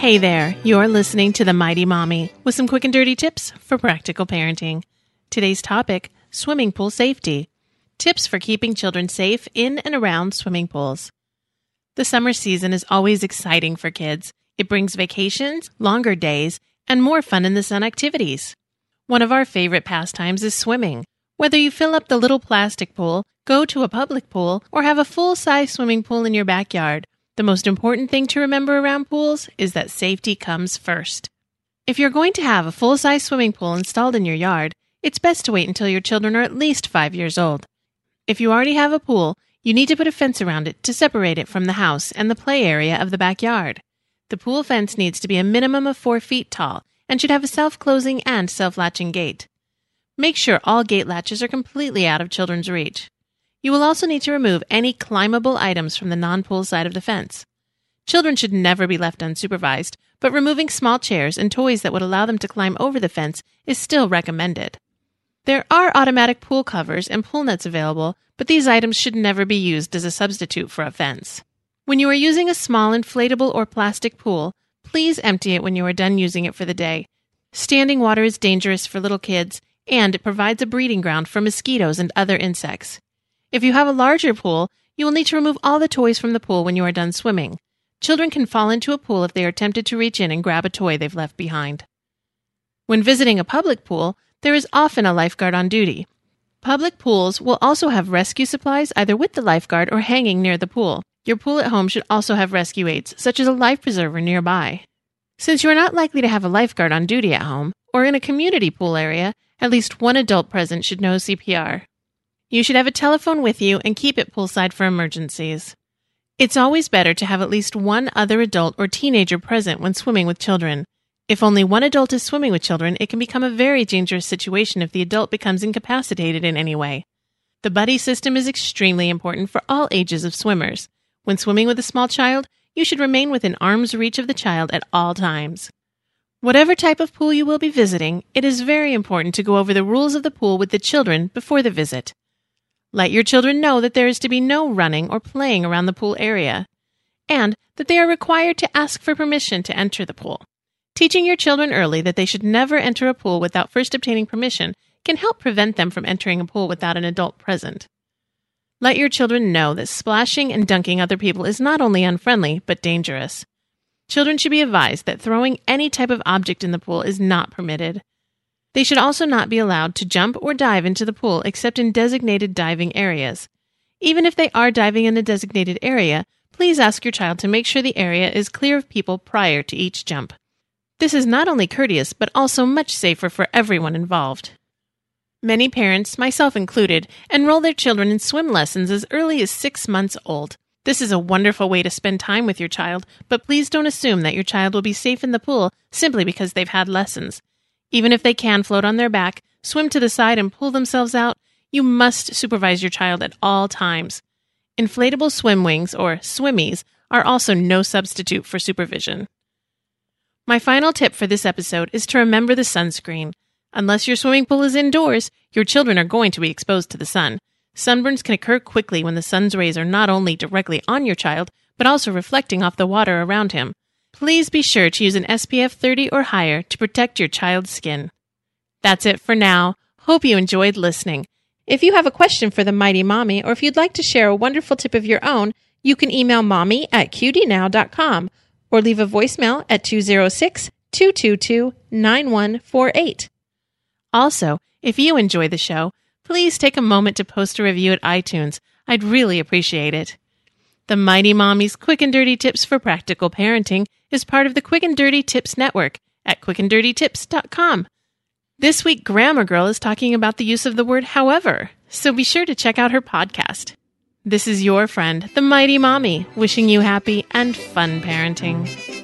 Hey there, you're listening to The Mighty Mommy with some quick and dirty tips for practical parenting. Today's topic swimming pool safety. Tips for keeping children safe in and around swimming pools. The summer season is always exciting for kids. It brings vacations, longer days, and more fun in the sun activities. One of our favorite pastimes is swimming. Whether you fill up the little plastic pool, go to a public pool, or have a full size swimming pool in your backyard, the most important thing to remember around pools is that safety comes first. If you're going to have a full size swimming pool installed in your yard, it's best to wait until your children are at least five years old. If you already have a pool, you need to put a fence around it to separate it from the house and the play area of the backyard. The pool fence needs to be a minimum of four feet tall and should have a self closing and self latching gate. Make sure all gate latches are completely out of children's reach. You will also need to remove any climbable items from the non pool side of the fence. Children should never be left unsupervised, but removing small chairs and toys that would allow them to climb over the fence is still recommended. There are automatic pool covers and pool nets available, but these items should never be used as a substitute for a fence. When you are using a small inflatable or plastic pool, please empty it when you are done using it for the day. Standing water is dangerous for little kids, and it provides a breeding ground for mosquitoes and other insects. If you have a larger pool, you will need to remove all the toys from the pool when you are done swimming. Children can fall into a pool if they are tempted to reach in and grab a toy they've left behind. When visiting a public pool, there is often a lifeguard on duty. Public pools will also have rescue supplies either with the lifeguard or hanging near the pool. Your pool at home should also have rescue aids, such as a life preserver nearby. Since you are not likely to have a lifeguard on duty at home, or in a community pool area, at least one adult present should know CPR. You should have a telephone with you and keep it poolside for emergencies. It's always better to have at least one other adult or teenager present when swimming with children. If only one adult is swimming with children, it can become a very dangerous situation if the adult becomes incapacitated in any way. The buddy system is extremely important for all ages of swimmers. When swimming with a small child, you should remain within arm's reach of the child at all times. Whatever type of pool you will be visiting, it is very important to go over the rules of the pool with the children before the visit. Let your children know that there is to be no running or playing around the pool area, and that they are required to ask for permission to enter the pool. Teaching your children early that they should never enter a pool without first obtaining permission can help prevent them from entering a pool without an adult present. Let your children know that splashing and dunking other people is not only unfriendly, but dangerous. Children should be advised that throwing any type of object in the pool is not permitted. They should also not be allowed to jump or dive into the pool except in designated diving areas. Even if they are diving in a designated area, please ask your child to make sure the area is clear of people prior to each jump. This is not only courteous, but also much safer for everyone involved. Many parents, myself included, enroll their children in swim lessons as early as six months old. This is a wonderful way to spend time with your child, but please don't assume that your child will be safe in the pool simply because they've had lessons. Even if they can float on their back, swim to the side, and pull themselves out, you must supervise your child at all times. Inflatable swim wings, or swimmies, are also no substitute for supervision. My final tip for this episode is to remember the sunscreen. Unless your swimming pool is indoors, your children are going to be exposed to the sun. Sunburns can occur quickly when the sun's rays are not only directly on your child, but also reflecting off the water around him. Please be sure to use an SPF 30 or higher to protect your child's skin. That's it for now. Hope you enjoyed listening. If you have a question for the Mighty Mommy, or if you'd like to share a wonderful tip of your own, you can email mommy at qdnow.com or leave a voicemail at 206 222 9148. Also, if you enjoy the show, please take a moment to post a review at iTunes. I'd really appreciate it. The Mighty Mommy's Quick and Dirty Tips for Practical Parenting is part of the Quick and Dirty Tips Network at quickanddirtytips.com. This week, Grammar Girl is talking about the use of the word however, so be sure to check out her podcast. This is your friend, the Mighty Mommy, wishing you happy and fun parenting.